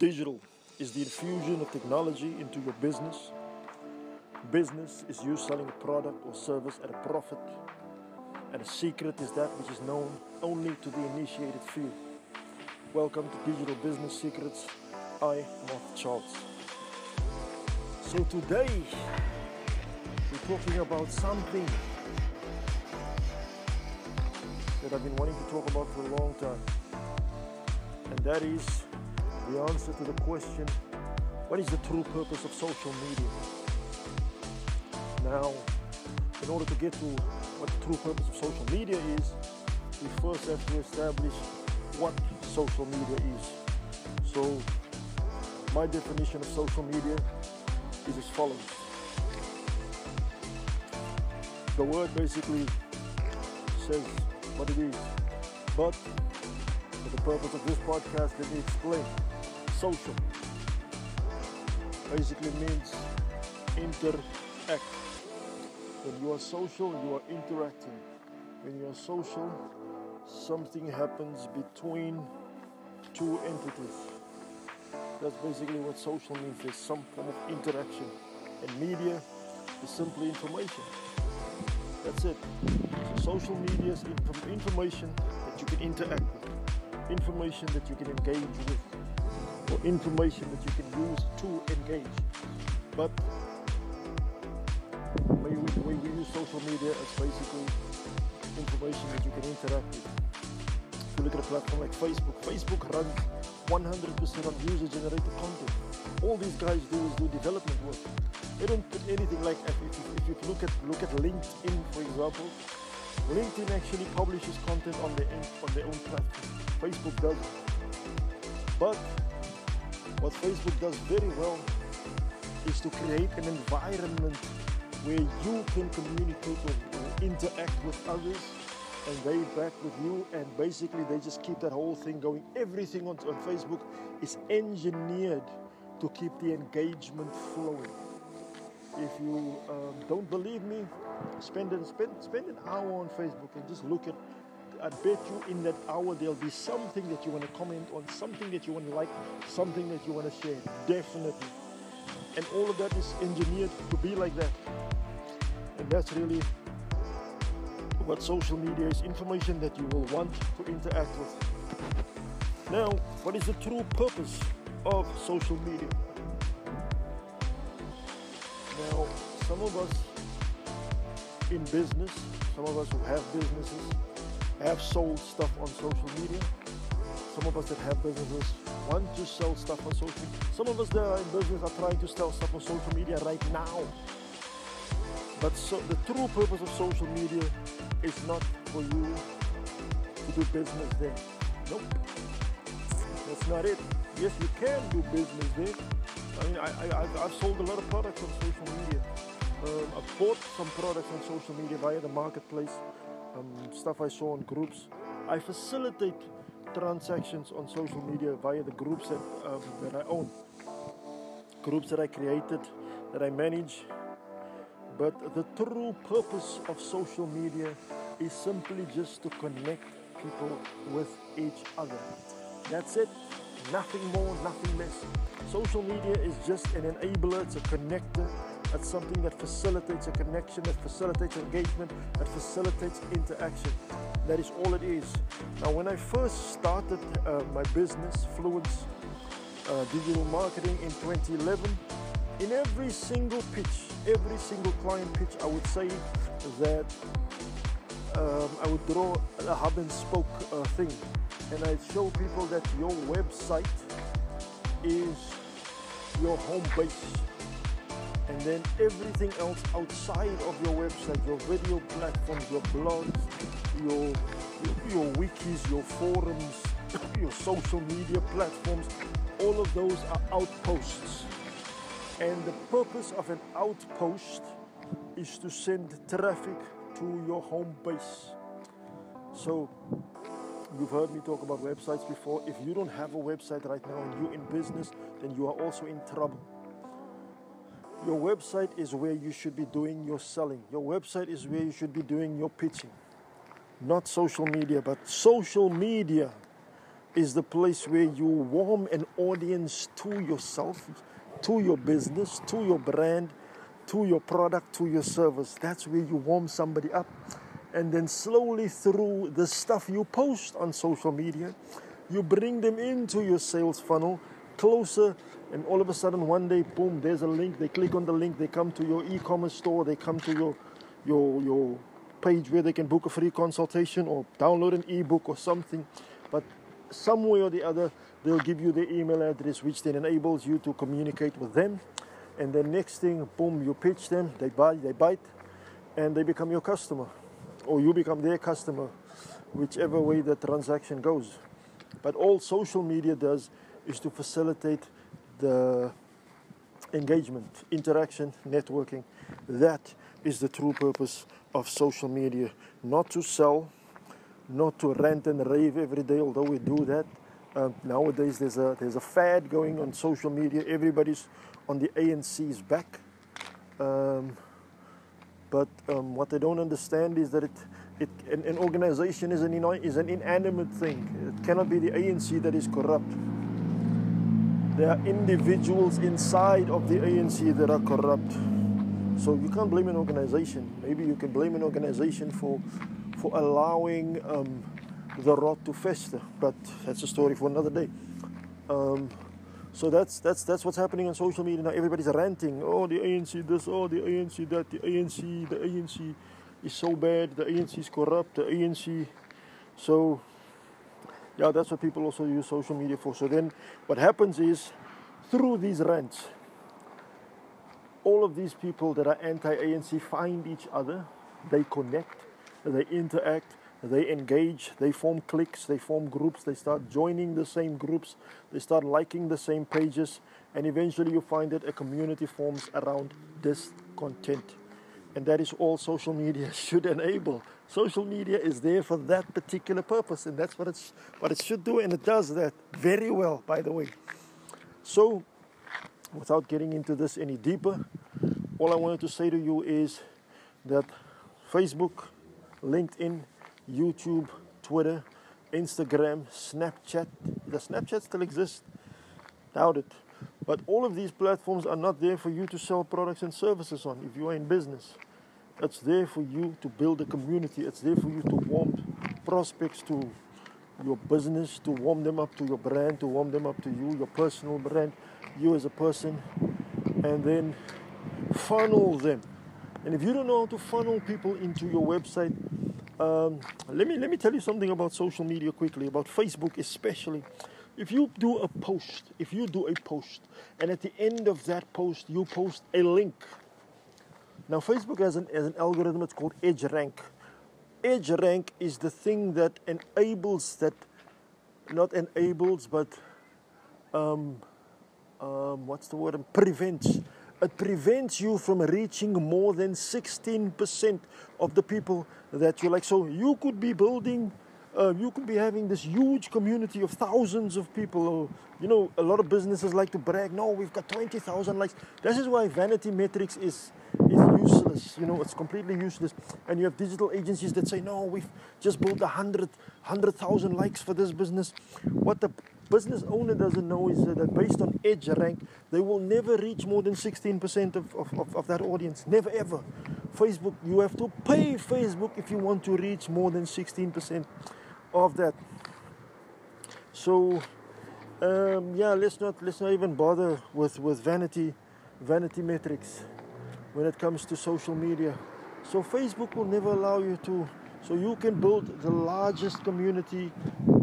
Digital is the infusion of technology into your business. Business is you selling a product or service at a profit. And a secret is that which is known only to the initiated few. Welcome to Digital Business Secrets. I, Arthur Charles. So today, we're talking about something that I've been wanting to talk about for a long time. And that is the answer to the question what is the true purpose of social media? Now, in order to get to what the true purpose of social media is, we first have to establish what social media is. So, my definition of social media is as follows. The word basically says what it is, but for the purpose of this podcast, let me explain. Social basically means interact. When you are social, you are interacting. When you are social, something happens between two entities. That's basically what social means. There's some form of interaction. And media is simply information. That's it. So social media is information that you can interact with, information that you can engage with, or information that you can use to engage. But way we, we use social media as basically information that you can interact with. If you look at a platform like Facebook, Facebook runs 100% on user-generated content. All these guys do is do development work. They don't put anything like if you, if you look at look at LinkedIn, for example. LinkedIn actually publishes content on their on their own platform. Facebook doesn't. But what Facebook does very well is to create an environment where you can communicate or, interact with others and they back with you and basically they just keep that whole thing going. Everything on, on facebook is engineered to keep the engagement flowing. If you um, don't believe me spend, an, spend, spend an hour on facebook and just look at I bet you in that hour there'll be something that you want to comment on, something that you want to like, something that you want to share. Definitely. And all of that is engineered to be like that. And that's really what social media is information that you will want to interact with. Now, what is the true purpose of social media? Now, some of us in business, some of us who have businesses, have sold stuff on social media. Some of us that have businesses want to sell stuff on social media. Some of us that are in business are trying to sell stuff on social media right now. But so the true purpose of social media is not for you to do business there. Nope. That's not it. Yes, you can do business there. I mean, I, I, I've sold a lot of products on social media. Um, I've bought some products on social media via the marketplace um, stuff I saw on groups. I facilitate transactions on social media via the groups that, um, that I own, groups that I created, that I manage. But the true purpose of social media is simply just to connect people with each other. That's it. Nothing more, nothing less. Social media is just an enabler, it's a connector, it's something that facilitates a connection, that facilitates engagement, that facilitates interaction. That is all it is. Now, when I first started uh, my business, Fluence uh, Digital Marketing in 2011, in every single pitch, every single client pitch, I would say that um, I would draw a hub and spoke uh, thing, and I'd show people that your website is your home base and then everything else outside of your website, your video platforms, your blogs, your, your, wikis, your forums, your social media platforms, all of those are outposts. And the purpose of an outpost is to send traffic to your home base. So, you've heard me talk about websites before. If you don't have a website right now and you're in business, then you are also in trouble your website is where you should be doing your selling. Your website is where you should be doing your pitching. Not social media, but social media is the place where you warm an audience to yourself, to your business, to your brand, to your product, to your service. That's where you warm somebody up. And then slowly through the stuff you post on social media, you bring them into your sales funnel closer. And all of a sudden, one day, boom, there's a link. They click on the link, they come to your e commerce store, they come to your, your, your page where they can book a free consultation or download an ebook or something. But some way or the other, they'll give you the email address, which then enables you to communicate with them. And then next thing, boom, you pitch them, they buy, they bite, and they become your customer, or you become their customer, whichever way the transaction goes. But all social media does is to facilitate the engagement, interaction, networking. That is the true purpose of social media. Not to sell, not to rant and rave every day, although we do that. Um, nowadays, there's a, there's a fad going on social media. Everybody's on the ANC's back. Um, but um, what they don't understand is that it, it, an, an organization is an, is an inanimate thing. It cannot be the ANC that is corrupt. There are individuals inside of the ANC that are corrupt. So you can't blame an organization. Maybe you can blame an organization for for allowing um, the rot to fester, but that's a story for another day. Um, so that's that's that's what's happening on social media now. Everybody's ranting. Oh, the ANC this. Oh, the ANC that. The ANC. The ANC is so bad. The ANC is corrupt. The ANC. So yeah, that's what people also use social media for. So then, what happens is, through these rants, all of these people that are anti-ANC find each other. They connect they interact, they engage, they form cliques, they form groups, they start joining the same groups, they start liking the same pages, and eventually you find that a community forms around this content. And that is all social media should enable. Social media is there for that particular purpose, and that's what, it's, what it should do, and it does that very well, by the way. So, without getting into this any deeper, all I wanted to say to you is that Facebook LinkedIn, YouTube, Twitter, Instagram, Snapchat, the Snapchat still exists. Doubt it. But all of these platforms are not there for you to sell products and services on if you are in business. It's there for you to build a community. It's there for you to warm prospects to your business, to warm them up to your brand, to warm them up to you, your personal brand, you as a person, and then funnel them. And if you don't know how to funnel people into your website, um, let me let me tell you something about social media quickly, about Facebook especially. If you do a post, if you do a post, and at the end of that post you post a link. Now Facebook has an, has an algorithm. It's called EdgeRank. EdgeRank is the thing that enables that, not enables, but um, um, what's the word? Prevents it prevents you from reaching more than 16% of the people that you like. So you could be building, uh, you could be having this huge community of thousands of people. Or, you know, a lot of businesses like to brag, no, we've got 20,000 likes. This is why vanity metrics is, is useless. You know, it's completely useless. And you have digital agencies that say, no, we've just built 100, 100,000 likes for this business. What the business owner doesn't know is that based on EdgeRank, they will never reach more than 16% of, of, of, that audience. Never ever. Facebook, you have to pay Facebook if you want to reach more than 16% of that. So um, yeah, let's not let's not even bother with, with vanity vanity metrics when it comes to social media. So Facebook will never allow you to so you can build the largest community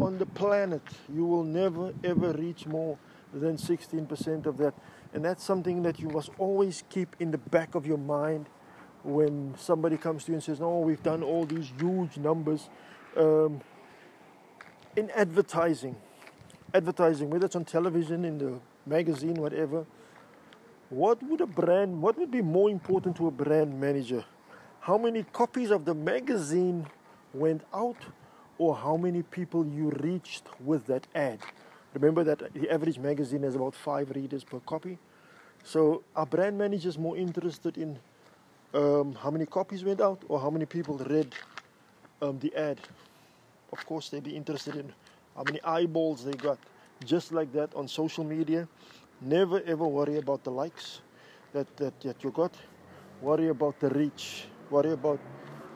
on the planet. You will never ever reach more than 16% of that. And that's something that you must always keep in the back of your mind when somebody comes to you and says, No, we've done all these huge numbers. Um, in advertising, advertising, whether it's on television, in the magazine, whatever, what would a brand, what would be more important to a brand manager? how many copies of the magazine went out or how many people you reached with that ad. Remember that the average magazine has about five readers per copy. So are brand managers more interested in um, how many copies went out or how many people read um, the ad? Of course, they'd be interested in how many eyeballs they got. Just like that on social media. Never ever worry about the likes that, that, that you got. Worry about the reach. Worry about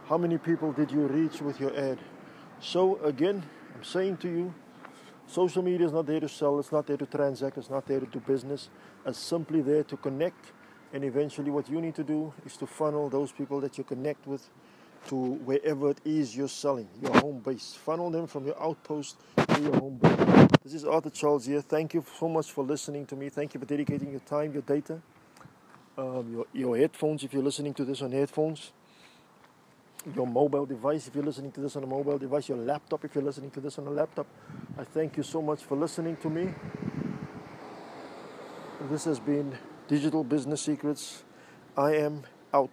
how many people did you reach with your ad. So again, I'm saying to you, social media is not there to sell, it's not there to transact, it's not there to do business. It's simply there to connect. And eventually, what you need to do is to funnel those people that you connect with to wherever it is you're selling, your home base. Funnel them from your outpost to your home base. This is Arthur Charles here. Thank you so much for listening to me. Thank you for dedicating your time, your data, um, your, your headphones if you're listening to this on headphones, your mobile device if you're listening to this on a mobile device, your laptop if you're listening to this on a laptop. I thank you so much for listening to me. This has been Digital Business Secrets. I am out.